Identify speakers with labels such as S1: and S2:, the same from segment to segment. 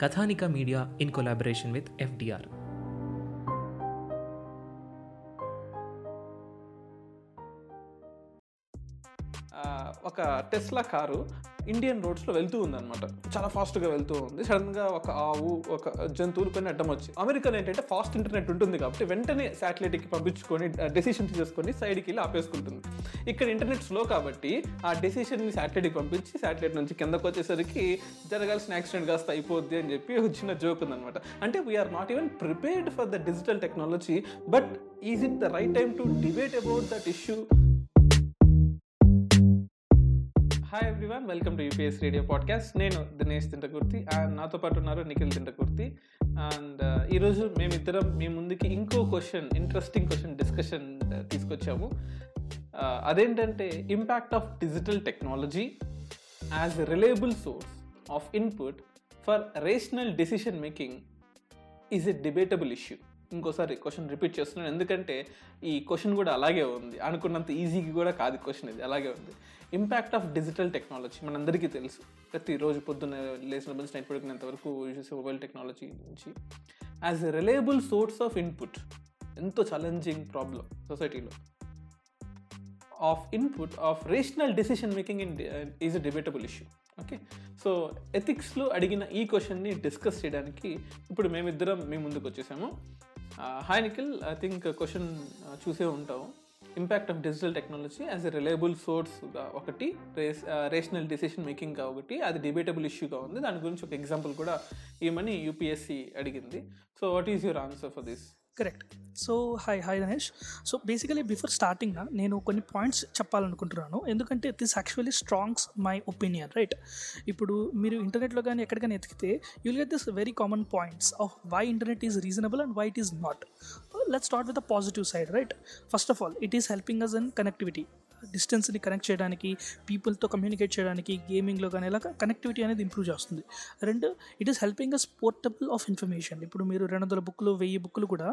S1: Kathanika media in collaboration with FDR.
S2: ఆ, ఒక Tesla car Indian రోడ్స్లో వెళ్తూ ఉందన్నమాట. చాలా ఫాస్ట్గా వెళ్తూ ఉంది. సడన్గా ఒక ఆవు ఒక జంతువులు పైన అడ్డం వచ్చి. అమెరికాలో ఏంటంటే ఫాస్ట్ ఇంటర్నెట్ ఉంటుంది కాబట్టి వెంటనే శాటిలైట్కి పంపించుకొని డెసిషన్ తీసుకొని సైడ్కి వెళ్ళి ఆపేసుకుంటుంది. ఇక్కడ ఇంటర్నెట్ స్లో కాబట్టి ఆ డెసిషన్ని శాటిలైట్కి పంపించి శాటిలైట్ నుంచి కిందకు వచ్చేసరికి జరగాల్సిన యాక్సిడెంట్ కాస్త అయిపోద్ది అని చెప్పి ఒక చిన్న జోక్ ఉందన్నమాట. అంటే we're not even prepared for the digital technology but is it the right time to debate about that issue hi everyone welcome to UPS radio podcast నేను దినేష్ తింటకుర్తి అండ్ నాతో పాటు ఉన్నారు నిఖిల్ తింటకుర్తి. అండ్ uh, ఈరోజు మేమిద్దరం మీ ముందుకి ఇంకో క్వశ్చన్ ఇంట్రెస్టింగ్ క్వశ్చన్ డిస్కషన్ తీసుకొచ్చాము. Uh, అదేంటంటే impact of digital technology as a reliable source of input for rational decision making is a debatable issue ఇంకోసారి క్వశ్చన్ రిపీట్ చేస్తున్నాను. ఎందుకంటే ఈ క్వశ్చన్ కూడా అలాగే ఉంది. అనుకున్నంత ఈజీగా కూడా కాదు క్వశ్చన్ ఇది. అలాగే ఉంది. ఇంపాక్ట్ ఆఫ్ డిజిటల్ టెక్నాలజీ మనందరికీ తెలుసు. ప్రతిరోజు పొద్దున్న లేచిన నుంచి నైట్ పడుకునేంత వరకు చేసే మొబైల్ టెక్నాలజీ నుంచి. As a reliable source of input ఎంతో ఛాలెంజింగ్ ప్రాబ్లం సొసైటీలో of input of rational decision making in is a debatable issue okay so ఎథిక్స్లో అడిగిన ఈ క్వశ్చన్ని డిస్కస్ చేయడానికి ఇప్పుడు మేమిద్దరం మీ ముందుకు వచ్చేసాము. Hi Nikhil I think question చూసే ఉంటాము. Impact of digital technology as a reliable సోర్స్గా ఒకటి రేస్ రేషనల్ డెసిషన్ మేకింగ్గా ఒకటి అది డిబేటబుల్ ఇష్యూగా ఉంది. దాని గురించి ఒక ఎగ్జాంపుల్ కూడా ఇవ్వమని యూపీఎస్సి అడిగింది. So what is your answer for this
S3: correct so hi hi Ganesh so basically before starting నేను కొన్ని పాయింట్స్ చెప్పాలనుకుంటున్నాను. ఎందుకంటే this actually strongs my opinion right ఇప్పుడు మీరు ఇంటర్నెట్లో కానీ ఎక్కడికైనా ఎతికితే you'll get this very common points of why internet is reasonable and why it is not let start with the positive side right first of all it is helping us in connectivity డిస్టెన్స్ని connect చేయడానికి పీపుల్తో communicate చేయడానికి గేమింగ్లో కానీ ఇలా connectivity అనేది improve చేస్తుంది. రెండు it is helping us portable of information ఇప్పుడు మీరు రెండు వందల బుక్లు వెయ్యి బుక్లు కూడా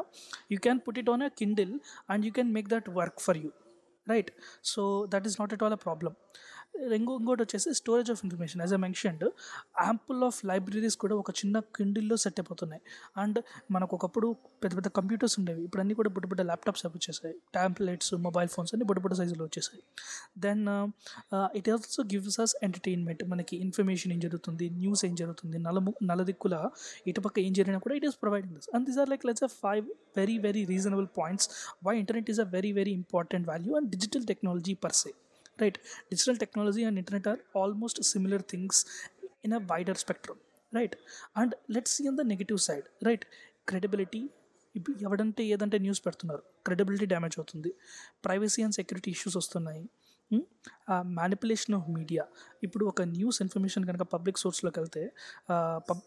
S3: you can put it on a Kindle and you can make that work for you right so that is not at all a problem ఇంకో ఇంకోటి వచ్చేసి storage of information as a mentioned ample of libraries కూడా ఒక చిన్న కిండిల్లో set అయిపోతున్నాయి. And మనకు ఒకప్పుడు పెద్ద పెద్ద కంప్యూటర్స్ ఉండేవి. ఇప్పుడు అన్నీ కూడా బుడ్డ బుడ్డ ల్యాప్టాప్స్ వచ్చేసాయి. ట్యాంప్లెట్స్ మొబైల్ ఫోన్స్ అన్ని బుడ్డ బుడ్డ సైజులో వచ్చేసాయి. Then it also gives us entertainment మనకి ఇన్ఫర్మేషన్ ఏం జరుగుతుంది న్యూస్ ఏం జరుగుతుంది నలము నలదిక్కుల ఇటుపక్క ఏం జరిగినా కూడా it is providing this and these are like let's a five very very reasonable points why internet is a very very important value and digital technology per se right digital technology and internet are almost similar things in a wider spectrum right and let's see in the negative side right credibility ఎవడంటే ఏదంటే news పెడుతున్నారు. Credibility damage అవుతుంది. Privacy and security issues వస్తున్నాయి. Manipulation of media ఇప్పుడు ఒక news information కనుక public సోర్స్లోకి వెళ్తే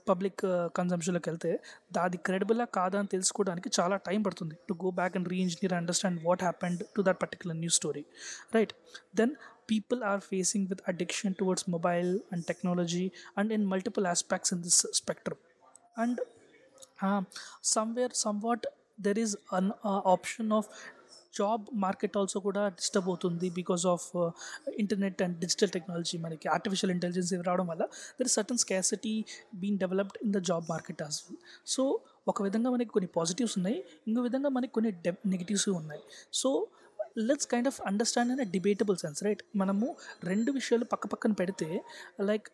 S3: public కన్జంప్షన్లోకి వెళ్తే దాది క్రెడిబులా కాదా అని తెలుసుకోవడానికి చాలా టైం పడుతుంది. To go back and re engineer understand what happened to that particular news story right then people are facing with addiction towards mobile and technology and in multiple aspects in this spectrum and somewhere somewhat there is an option of job market also కూడా disturb అవుతుంది because of internet and digital technology మనకి. Artificial intelligence ఇవి రావడం వల్ల there is certain scarcity been developed in the job market as well so ఒక విధంగా మనకి కొన్ని పాజిటివ్స్ ఉన్నాయి ఇంకో విధంగా మనకి కొన్ని డె నెగిటివ్స్ ఉన్నాయి. So let's kind of understand in a debatable sense right మనము రెండు విషయాలు పక్క పక్కన పెడితే like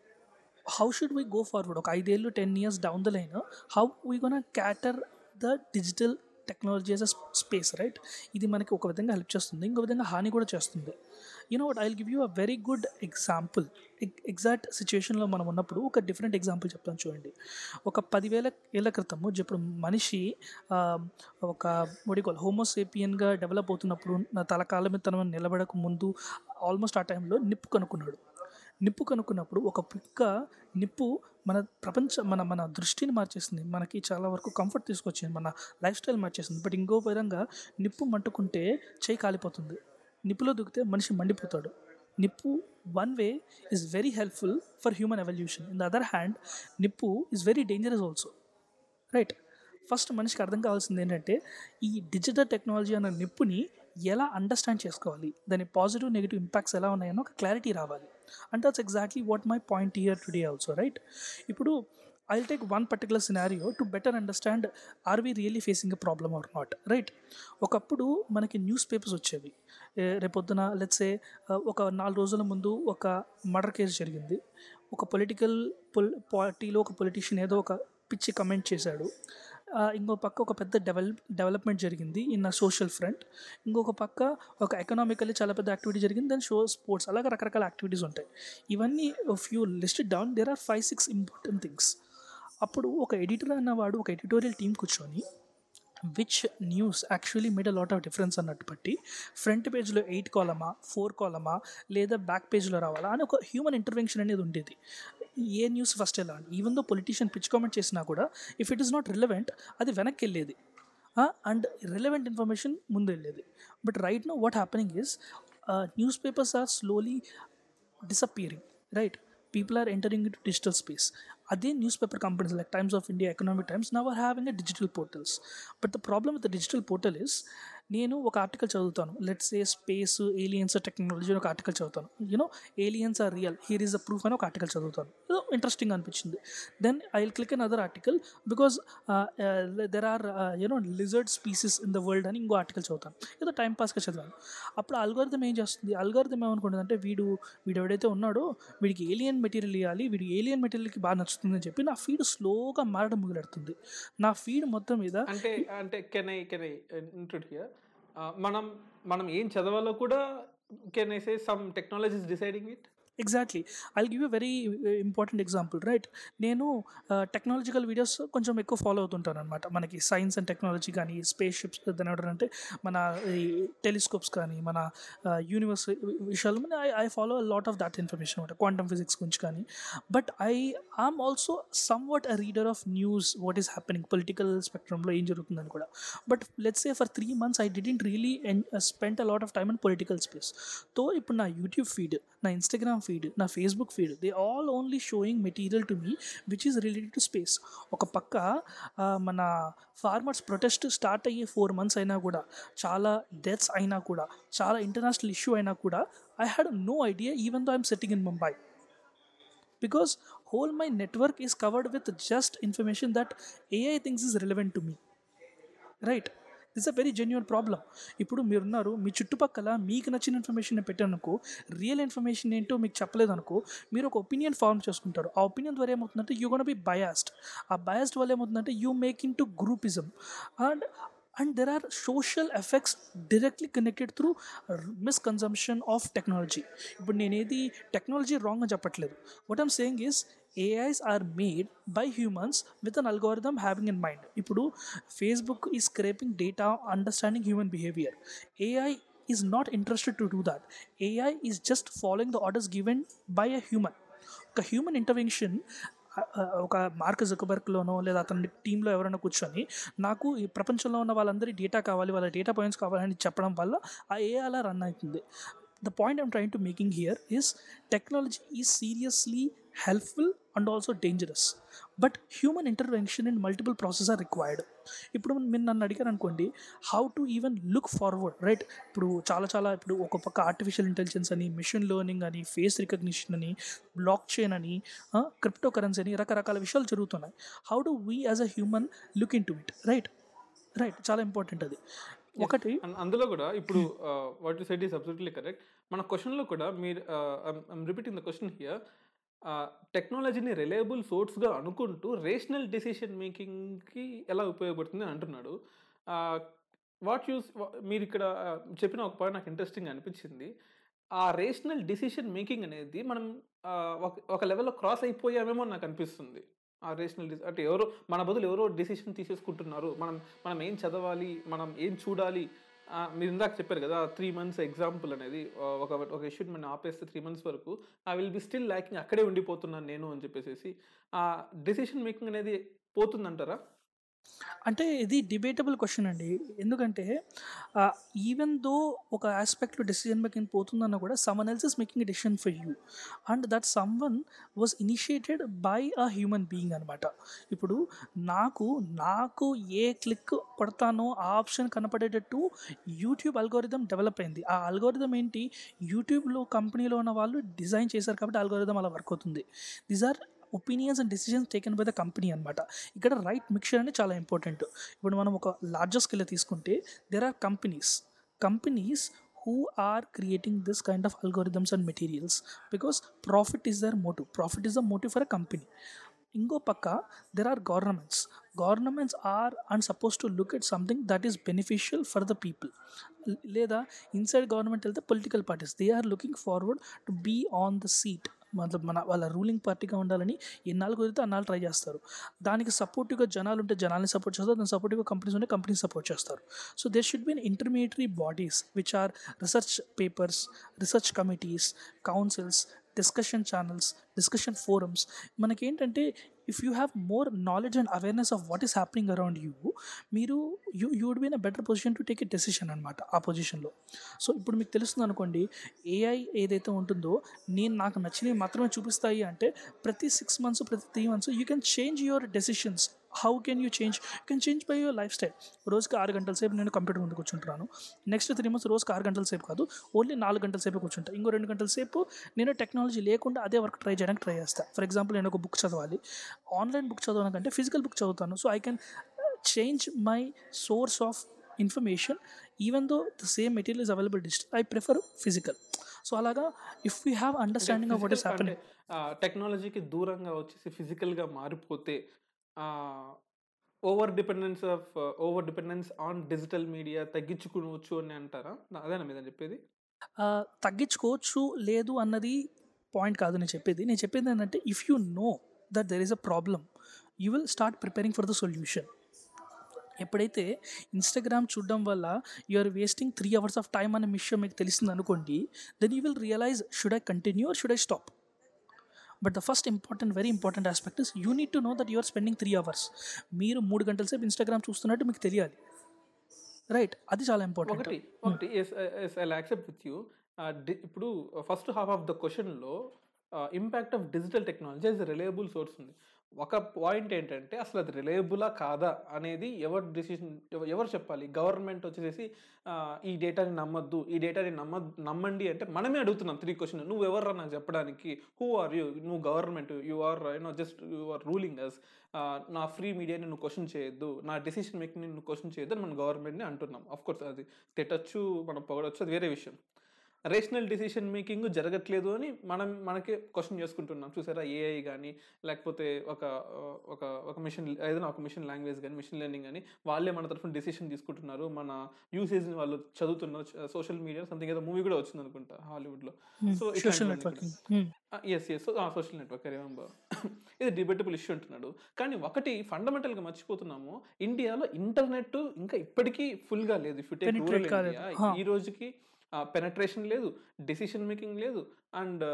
S3: how should we go forward ఒక ఐదేళ్ళు ten years down the line how we gonna cater the digital technology as a space right ఇది మనకి ఒక విధంగా హెల్ప్ చేస్తుంది. ఇంకో విధంగా హాని కూడా చేస్తుంది. You know what I give you a very good example exact సిచ్యువేషన్లో మనం ఉన్నప్పుడు ఒక డిఫరెంట్ ఎగ్జాంపుల్ చెప్తాను చూడండి. ఒక పదివేల ఏళ్ళ క్రితము ఇప్పుడు మనిషి ఒక మొడికోల్ హోమోసేపియన్గా డెవలప్ అవుతున్నప్పుడు నా తలకాల మీద తన నిలబడక ముందు ఆల్మోస్ట్ ఆ టైంలో నిప్పు కనుక్కున్నాడు. నిప్పు కనుక్కున్నప్పుడు ఒక పిక్క నిప్పు మన ప్రపంచ మన మన దృష్టిని మార్చేసింది. మనకి చాలా వరకు కంఫర్ట్ తీసుకొచ్చింది. మన లైఫ్ స్టైల్ మార్చేసింది. బట్ ఇంకో విధంగా నిప్పు మంటుకుంటే చేయి కాలిపోతుంది. నిప్పులో దూకితే మనిషి మండిపోతాడు. నిప్పు one way is very helpful for human evolution in the other hand నిప్పు is very dangerous also right first మనిషికి అర్థం కావాల్సింది ఏంటంటే ఈ డిజిటల్ టెక్నాలజీ అన్న నిప్పుని ఎలా అండర్స్టాండ్ చేసుకోవాలి? దాని పాజిటివ్ నెగిటివ్ ఇంపాక్ట్స్ ఎలా ఉన్నాయని ఒక క్లారిటీ రావాలి. And that's exactly what my point here today also right ఇప్పుడు I take one particular scenario to better understand are we really facing a problem or not right ఒకప్పుడు మనకి news papers వచ్చేవి రేపొద్దున let's say ఒక నాలుగు రోజుల ముందు ఒక మర్డర్ కేసు జరిగింది. ఒక పొలిటికల్ పొల్ పార్టీలో ఒక పొలిటీషియన్ ఏదో ఒక పిచ్చి కమెంట్ చేశాడు. ఇంకో పక్క ఒక పెద్ద డెవలప్ డెవలప్మెంట్ జరిగింది ఇన్ సోషల్ ఫ్రంట్. ఇంకొక పక్క ఒక ఎకనామికల్లీ చాలా పెద్ద యాక్టివిటీ జరిగింది. దాని షో స్పోర్ట్స్ అలాగే రకరకాల యాక్టివిటీస్ ఉంటాయి. ఇవన్నీ few list down. There are five six important things. అప్పుడు ఒక ఎడిటర్ అన్నవాడు ఒక ఎడిటోరియల్ టీం కూర్చొని which news actually made a lot of difference అన్నట్టు బట్టి ఫ్రంట్ పేజ్లో ఎయిట్ కాలమా ఫోర్ కాలమా లేదా బ్యాక్ పేజ్లో రావాలా అని ఒక హ్యూమన్ ఇంటర్వెన్షన్ అనేది ఉండేది. ఏ న్యూస్ ఫస్ట్ ఎలా even though politician pitch comment చేసినా కూడా if it is not relevant అది వెనక్కి వెళ్ళేది. అండ్ రిలవెంట్ ఇన్ఫర్మేషన్ ముందు వెళ్ళేది. But right now what happening is newspapers are slowly disappearing right people are entering in digital space అదే newspaper companies like Times of India Economic Times now are having a digital portals but the problem with the digital portal is నేను ఒక article చదువుతాను. Let's a space aliens technology ఒక article చదువుతాను. You know aliens are real here is a proof అని ఒక article చదువుతాను. ఏదో interesting అనిపించింది. Then I will click another article because there are you know lizard species in the world అని ఇంకో article చదువుతాను. ఏదో టైం పాస్గా చదివాను. అప్పుడు అల్గోరిథం ఏం చేస్తుంది? అల్గోరిథం ఏమనుకుంటుందంటే వీడు వీడు ఎవడైతే ఉన్నాడో వీడికి ఏలియన్ మెటీరియల్ ఇవ్వాలి వీడి ఏలియన్ మెటీరియల్కి బాగా నచ్చుతుందని చెప్పి నా ఫీడ్ స్లోగా మారడం మొదలెడుతుంది. నా ఫీడ్ మొత్తం మీద
S2: అంటే అంటే can I can I hear మనం మనం ఏం చదవాలో కూడా can I say some technologies deciding it.
S3: Exactly I give you very important example right నేను టెక్నాలజికల్ వీడియోస్ కొంచెం ఎక్కువ ఫాలో అవుతుంటాను అనమాట మనకి సైన్స్ అండ్ టెక్నాలజీ కానీ స్పేస్ షిప్స్ దాని అంటే మన ఈ టెలిస్కోప్స్ కానీ మన యూనివర్స్ విషయాలు I I follow lot of that information అనమాట క్వాంటమ్ ఫిజిక్స్ గురించి కానీ. But I am also some what a reader of news what is happening political స్పెక్ట్రంలో ఏం జరుగుతుందని కూడా. But let's say for three months I didn't really spend a lot of time in political స్పేస్తో ఇప్పుడు నా YouTube feed నా Instagram feed నా Facebook feed they all only showing material to me which is related to space ఒక పక్క ఆ, మన farmers protest start అయ్యే four months అయినా కూడా చాలా డెత్స్ అయినా కూడా చాలా ఇంటర్నేషనల్ ఇష్యూ అయినా కూడా I had no idea even though I'm sitting in Mumbai because whole my network is covered with just information that AI thinks is relevant to me. Right this a very genuine problem ఇప్పుడు మీరున్నారు మీ చుట్టుపక్కల మీకు నచ్చిన information పెట్టానుకో real information ఏంటో మీకు చెప్పలేదు అనుకో మీరు ఒక ఒపీనియన్ ఫార్మ్ చేసుకుంటారు. ఆ ఒపీనియన్ ద్వారా ఏమవుతుందంటే యూ గోన్ బి బయాస్డ్ ఆ బయాస్డ్ వల్ల ఏమవుతుందంటే you make into groupism and and there are social effects directly connected through misconsumption of technology ఇప్పుడు నేనేది టెక్నాలజీ రాంగ్ అని చెప్పట్లేదు. What I'm saying is AIs are made by humans with an algorithm having in mind ఇప్పుడు Facebook ఈ scraping data understanding human behaviour AI is not interested to do that AI is just following the orders given by a human ఒక human intervention ఒక Mark జుకబర్గ్లోనో లేదా అతని టీంలో ఎవరైనా కూర్చొని నాకు ఈ ప్రపంచంలో ఉన్న వాళ్ళందరి డేటా కావాలి వాళ్ళ డేటా పాయింట్స్ కావాలని చెప్పడం వల్ల ఆ ఏ అలా రన్ అవుతుంది. The point i'm trying to making here is technology is seriously helpful and also dangerous but human intervention and multiple process are required ఇప్పుడు మీరు నన్ను అడిగారు అనుకోండి how to even look forward right ఇప్పుడు చాలా చాలా ఇప్పుడు ఒక పక్క ఆర్టిఫిషియల్ ఇంటెలిజెన్స్ అని మిషన్ లెర్నింగ్ అని ఫేస్ రికగ్నిషన్ అని బ్లాక్ చైన్ అని క్రిప్టో కరెన్సీ అని రకరకాల విషయాలు జరుగుతున్నాయి. How do we as a human look in to it right right చాలా ఇంపార్టెంట్ అది. ఒకటి.
S2: అందులో కూడా ఇప్పుడు what you said is absolutely correct మన క్వశ్చన్లో కూడా మీరు రిపీటింగ్ ద క్వశ్చన్ హియర్ టెక్నాలజీని రిలయబుల్ సోర్స్గా అనుకుంటూ రేషనల్ డెసిషన్ మేకింగ్కి ఎలా ఉపయోగపడుతుంది అని అంటున్నాడు. వాట్ యూస్ మీరు ఇక్కడ చెప్పిన ఒక పాయింట్ నాకు ఇంట్రెస్టింగ్ అనిపించింది. ఆ రేషనల్ డెసిషన్ మేకింగ్ అనేది మనం ఒక ఒక లెవెల్లో క్రాస్ అయిపోయామేమో అని నాకు అనిపిస్తుంది. ఆ రేషనల్ అంటే ఎవరో మన బదులు ఎవరో డెసిషన్ తీసేసుకుంటున్నారు. మనం మనం ఏం చదవాలి మనం ఏం చూడాలి మీరు ఇందాక చెప్పారు కదా త్రీ మంత్స్ ఎగ్జాంపుల్ అనేది ఒక ఒక ఇష్యూని మనం ఆపేస్తే త్రీ మంత్స్ వరకు I will be still lacking అక్కడే ఉండిపోతున్నాను నేను అని చెప్పేసి ఆ డెసిషన్ మేకింగ్ అనేది పోతుందంటారా?
S3: అంటే ఇది డిబేటబుల్ క్వశ్చన్ అండి. ఎందుకంటే ఈవెన్ దో ఒక ఆస్పెక్ట్లో డెసిజన్ మేకింగ్ పోతుందన్న కూడా someone else is making decision for you and that someone was initiated by a human being అనమాట ఇప్పుడు నాకు నాకు ఏ క్లిక్ కొడతానో ఆ ఆప్షన్ కనపడేటట్టు యూట్యూబ్ అల్గోరిథం డెవలప్ అయింది. ఆ అల్గోరిథం ఏంటి? యూట్యూబ్లో కంపెనీలో ఉన్న వాళ్ళు డిజైన్ చేశారు కాబట్టి అల్గోరిథం అలా వర్క్ అవుతుంది. These are opinions and decisions taken by the company అనమాట ఇక్కడ రైట్ మిక్చర్ అనేది చాలా ఇంపార్టెంట్ ఇప్పుడు మనం ఒక లార్జర్ స్కేల్ తీసుకుంటే there are companies companies who are creating this kind of algorithms and materials because profit is their motive profit is the motive for a company ఇంకో పక్క there are governments governments are and supposed to look at something that is beneficial for the people లేదా inside government వెళ్తే political parties they are looking forward to be on the seat మతలబ్ మన వాళ్ళ ruling పార్టీగా ఉండాలని ఎన్నాళ్ళు కుదిరితే అన్నాళ్ళు try చేస్తారు. దానికి సపోర్టివ్గా జనాలు ఉంటే జనాల్ని సపోర్ట్ చేస్తారు. దాని సపోర్టివ్గా కంపెనీస్ ఉంటే కంపెనీస్ సపోర్ట్ చేస్తారు. So there should be an intermediary bodies which are research papers research committees councils discussion channels discussion forums మనకేంటంటే if you have more knowledge and awareness of what is happening around you మీరు you you would be in a better position to take a decision అనమాట ఆ పొజిషన్లో so ఇప్పుడు మీకు తెలుస్తుంది అనుకోండి AI ఏదైతే ఉంటుందో నేను నాకు నచ్చినవి మాత్రమే చూపిస్తాయి అంటే ప్రతి సిక్స్ మంత్స్ ప్రతి three months you can change your decisions how can you change can change by your life style రోజుకి ఆరు గంటల సేపు నేను కంప్యూటర్ ముందు కూర్చుంటున్నాను. నెక్స్ట్ త్రీ మంత్స్ రోజుకి ఆరు గంటల సేపు కాదు ఓన్లీ నాలుగు గంటల సేపు కూర్చుంటా. ఇంకో రెండు గంటల సేపు నేను టెక్నాలజీ లేకుండా అదే వర్క్ ట్రై చేయడానికి ట్రై చేస్తాను ఫర్ ఎగ్జాంపుల్ నేను ఒక బుక్ చదవాలి. ఆన్లైన్ బుక్ చదవడం కంటే ఫిజికల్ బుక్ చదువుతాను. So I can change my source of information even though the same material is available digital I prefer physical so అలాగా if you have understanding of what is happening
S2: టెక్నాలజీకి దూరంగా వచ్చేసి ఫిజికల్గా మారిపోతే over dependence of over dependence on digital media తగ్గించుకోవచ్చు అని అంటారా? నా- అదేనా మీద చెప్పేది?
S3: తగ్గించుకోవచ్చు లేదు అన్నది పాయింట్ కాదు నేను చెప్పేది. నేను చెప్పేది ఏంటంటే if you know that there is a problem you will start preparing for the solution ఎప్పుడైతే ఇన్స్టాగ్రామ్ చూడడం వల్ల you are wasting three hours of time అనే విషయం మీకు తెలిసింది అనుకోండి then you will realise should I continue or should I stop but the first important very important aspect is you need to know that you are spending three hours మీరు మూడు గంటల సేపు Instagram చూస్తున్నట్టు మీకు తెలియాలి. రైట్ అది చాలా important
S2: ఒకటి ఒకటి yes I accept with you ఇప్పుడు ఫస్ట్ హాఫ్ ఆఫ్ ద క్వశ్చన్లో impact of digital technology is reliable source ఉంది. ఒక పాయింట్ ఏంటంటే అసలు అది రిలయబులా కాదా అనేది ఎవరు డిసిషన్ ఎవరు చెప్పాలి? గవర్నమెంట్ వచ్చేసి ఈ డేటాని నమ్మద్దు ఈ డేటాని నమ్మ నమ్మండి అంటే మనమే అడుగుతున్నాం త్రీ క్వశ్చన్ నువ్వు ఎవర్రా నాకు చెప్పడానికి? హూ ఆర్ యూ నువ్వు government you are you know just you are ruling us నా ఫ్రీ మీడియాని నువ్వు క్వశ్చన్ చేయొద్దు నా డెసిషన్ మేకింగ్ నువ్వు క్వశ్చన్ చేయొద్దు అని మనం గవర్నమెంట్ని అంటున్నాం. అఫ్ కోర్స్ అది తిట్టచ్చు మనం పొగడొచ్చు అది వేరే విషయం. రేషనల్ డిసిషన్ మేకింగ్ జరగట్లేదు అని మనం మనకే క్వశ్చన్ చేసుకుంటున్నాం. చూసారా ఏఐ కానీ లేకపోతే ఒక ఒక ఒక మిషన్ ఏదైనా ఒక మిషన్ లాంగ్వేజ్ కానీ మిషన్ లెర్నింగ్ కానీ వాళ్ళే మన తరఫున డెసిషన్ తీసుకుంటున్నారు. మన యూసేజ్ని వాళ్ళు చదువుతున్నారు. సోషల్ మీడియా సంథింగ్ ఏదో మూవీ కూడా వచ్చింది అనుకుంటా హాలీవుడ్లో so yes yes social network remember ఇది డిబేటబుల్ ఇష్యూ అంటున్నాడు. కానీ ఒకటి ఫండమెంటల్గా మర్చిపోతున్నాము. ఇండియాలో ఇంటర్నెట్ ఇంకా ఇప్పటికీ ఫుల్గా లేదు. ఇఫ్. ఈ రోజుకి పెనట్రేషన్ లేదు డెసిషన్ మేకింగ్ లేదు. అండ్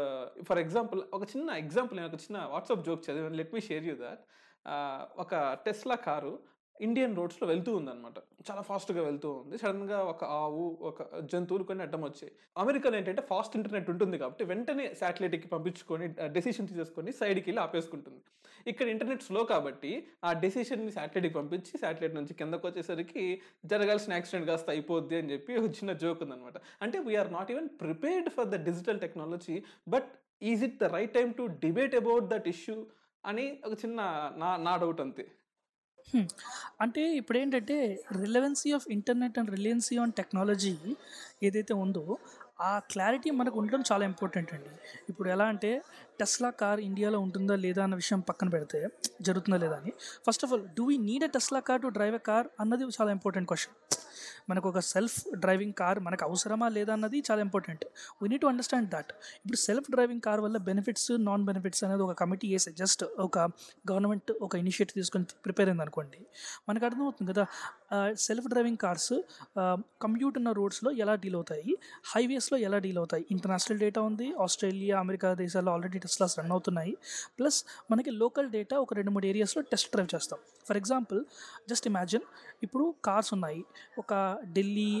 S2: ఫర్ ఎగ్జాంపుల్ ఒక చిన్న ఎగ్జాంపుల్ నేను ఒక చిన్న వాట్సాప్ జోక్ చదివాను. Let me share you that ఒక టెస్లా కారు ఇండియన్ రోడ్స్లో వెళ్తూ ఉందన్నమాట. చాలా ఫాస్ట్గా వెళ్తూ ఉంది. సడన్గా ఒక ఆవు ఒక జంతువులు కొన్ని అడ్డం వచ్చాయి. అమెరికాలో ఏంటంటే ఫాస్ట్ ఇంటర్నెట్ ఉంటుంది కాబట్టి వెంటనే శాటిలైట్కి పంపించుకొని uh, డెసిషన్ తీసేసుకొని సైడ్కి వెళ్ళి ఆపేసుకుంటుంది. ఇక్కడ ఇంటర్నెట్ స్లో కాబట్టి ఆ డెసిషన్ని శాటిలైట్కి పంపించి శాటిలైట్ నుంచి కిందకు వచ్చేసరికి జరగాల్సిన యాక్సిడెంట్ కాస్త అయిపోద్ది అని చెప్పి ఒక చిన్న జోక్ ఉందనమాట అంటే we are not even prepared for the digital technology but is it the right time to debate about that issue అని ఒక చిన్న నా నా డౌట్ అంతే.
S3: Hmm. అంటే ఇప్పుడు ఏంటంటే relevancy of internet and reliancy on technology ఏదైతే ఉందో ఆ క్లారిటీ మనకు ఉండడం చాలా ఇంపార్టెంట్ అండి. ఇప్పుడు ఎలా అంటే టెస్లా కార్ ఇండియాలో ఉంటుందా లేదా అన్న విషయం పక్కన పెడితే జరుగుతుందా లేదా అని. First of all do we need a Tesla car to drive a car అన్నది చాలా ఇంపార్టెంట్ క్వశ్చన్ మనకు ఒక సెల్ఫ్ డ్రైవింగ్ కార్ మనకు అవసరమా లేదా అన్నది చాలా important. We need to understand that ఇప్పుడు సెల్ఫ్ డ్రైవింగ్ కార్ వల్ల బెనిఫిట్స్ నాన్ బెనిఫిట్స్ అనేది ఒక కమిటీ వేసే జస్ట్ ఒక గవర్నమెంట్ ఒక ఇనిషియేటివ్ తీసుకొని ప్రిపేర్ అయింది అనుకోండి మనకు అర్థమవుతుంది కదా. సెల్ఫ్ డ్రైవింగ్ కార్స్ కంప్యూట్ ఉన్న రోడ్స్లో ఎలా డీల్ అవుతాయి? హైవేస్లో ఎలా డీల్ అవుతాయి? ఇంటర్నేషనల్ డేటా ఉంది ఆస్ట్రేలియా అమెరికా దేశాల్లో ఆల్రెడీ టెస్ట్లాస్ రన్ అవుతున్నాయి. ప్లస్ మనకి లోకల్ డేటా ఒక రెండు మూడు ఏరియాస్లో టెస్ట్ డ్రైవ్ చేస్తాం. ఫర్ ఎగ్జాంపుల్ జస్ట్ ఇమాజిన్ ఇప్పుడు కార్స్ ఉన్నాయి. ఒక ఢిల్లీ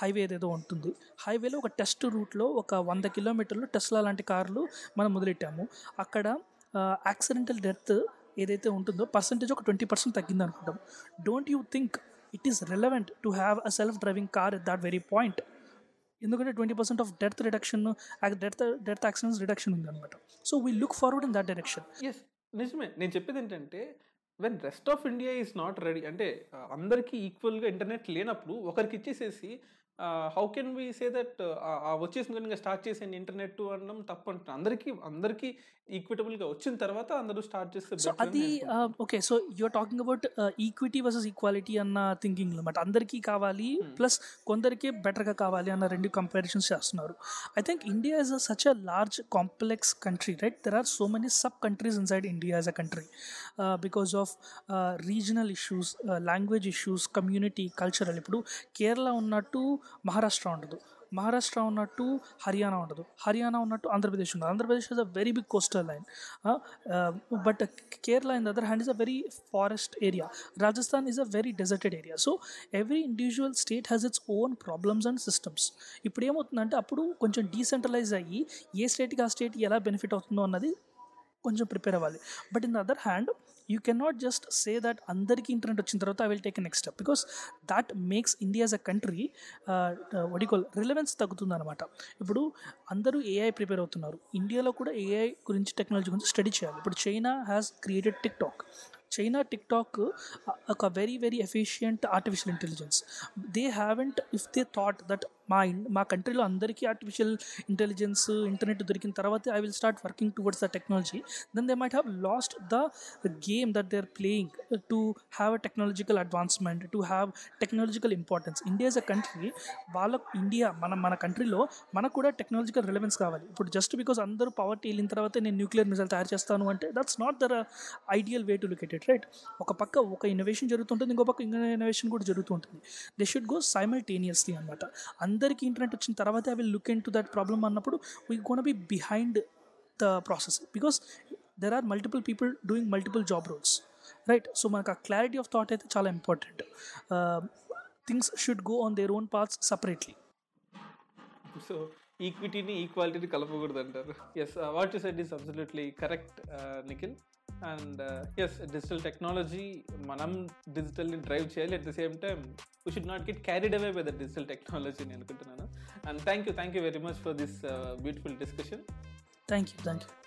S3: హైవే ఏదేదో ఉంటుంది. హైవేలో ఒక టెస్ట్ రూట్లో ఒక వంద కిలోమీటర్లు టెస్లా లాంటి కార్లు మనం మొదలెట్టాము. అక్కడ యాక్సిడెంటల్ డెత్ ఏదైతే ఉంటుందో పర్సంటేజ్ ఒక ట్వంటీ పర్సెంట్ తగ్గింది అనుకుంటాం don't you think it is relevant to have a self driving car at that very point ఎందుకంటే twenty percent of death reduction death death accidents reduction ఉంది అనమాట so we look forward in that direction
S2: yes నిజమే. నేను చెప్పేది ఏంటంటే when rest of India is not ready అంటే uh, అందరికీ ఈక్వల్గా ఇంటర్నెట్ లేనప్పుడు ఒకరికి ఇచ్చేసేసి how can we say that వచ్చేసిన కనుక స్టార్ట్ చేసేయండి ఇంటర్నెట్ అనడం తప్పు అంటున్నాను అందరికీ అందరికీ ఈక్విటబుల్గా వచ్చిన తర్వాత అందరూ స్టార్ట్ చేస్తే
S3: సో అది. Okay so you're talking about equity versus equality అన్న థింకింగ్ అనమాట అందరికీ కావాలి ప్లస్ కొందరికి బెటర్గా కావాలి అన్న రెండు కంపారిజన్స్ చేస్తున్నారు. I think India is such a large complex country right there are so many sub countries inside India as a country because of regional issues language issues community cultural ఇప్పుడు కేరళ ఉన్నట్టు మహారాష్ట్ర ఉండదు. మహారాష్ట్ర ఉన్నట్టు హర్యానా ఉండదు. హర్యానా ఉన్నట్టు ఆంధ్రప్రదేశ్ ఉండదు. Andhra Pradesh is a very big coastal line but Kerala in the other hand is a very forest area Rajasthan is a very deserted area so every individual state has its own problems and systems ఇప్పుడు ఏమవుతుందంటే అప్పుడు కొంచెం decentralise అయ్యి ఏ స్టేట్కి ఆ state ఎలా benefit అవుతుందో అన్నది కొంచెం ప్రిపేర్ అవ్వాలి. But in the other hand you can not just say that అందరికీ ఇంటర్నెట్ వచ్చిన తర్వాత I will take next step because that makes India as a country వడికోల్ relevance తగ్గుతుంది అనమాట ఇప్పుడు అందరూ ఏఐ ప్రిపేర్ అవుతున్నారు. ఇండియాలో కూడా ఏఐ గురించి టెక్నాలజీ గురించి స్టడీ చేయాలి. ఇప్పుడు China has created TikTok China TikTok ఒక very very efficient artificial intelligence they haven't if they thought that మా మా కంట్రీలో అందరికీ ఆర్టిఫిషియల్ ఇంటెలిజెన్స్ ఇంటర్నెట్ దొరికిన తర్వాత I will start working towards the technology then they might have lost the game that they are playing to have a technological advancement to have technological importance India is a country వాళ్ళ India మన మన కంట్రీలో మనకు కూడా technological relevance కావాలి. ఇప్పుడు just because అందరూ poverty వెళ్ళిన తర్వాత నేను న్యూక్లియర్ మిసైల్ తయారు చేస్తాను అంటే that's not the ideal way to located right ఒక పక్క ఒక ఇన్నోవేషన్ జరుగుతుంటుంది ఇంకో పక్క ఇంకో ఇన్నోవేషన్ కూడా జరుగుతుంటుంది. దే షుడ్ గో సైమల్టేనియస్లీ అనమాట అందరికీ ఇంటర్నెట్ వచ్చిన తర్వాత I will look into that problem అన్నప్పుడు we gonna be behind the process because there are multiple people doing multiple job roles right so మనకు ఆ క్లారిటీ ఆఫ్ థాట్ అయితే చాలా important things should go on their own parts separately
S2: so ఈక్విటీని ఈక్వాలిటీని కలపకూడదు అంటారు yes what you said is absolutely correct Nikhil and yes digital technology మనం డిజిటల్ని డ్రైవ్ చేయాలి. At the same time we should not get carried away by the digital technology నేను అనుకుంటున్నాను. And thank you thank you very much for this beautiful discussion
S3: thank you thank you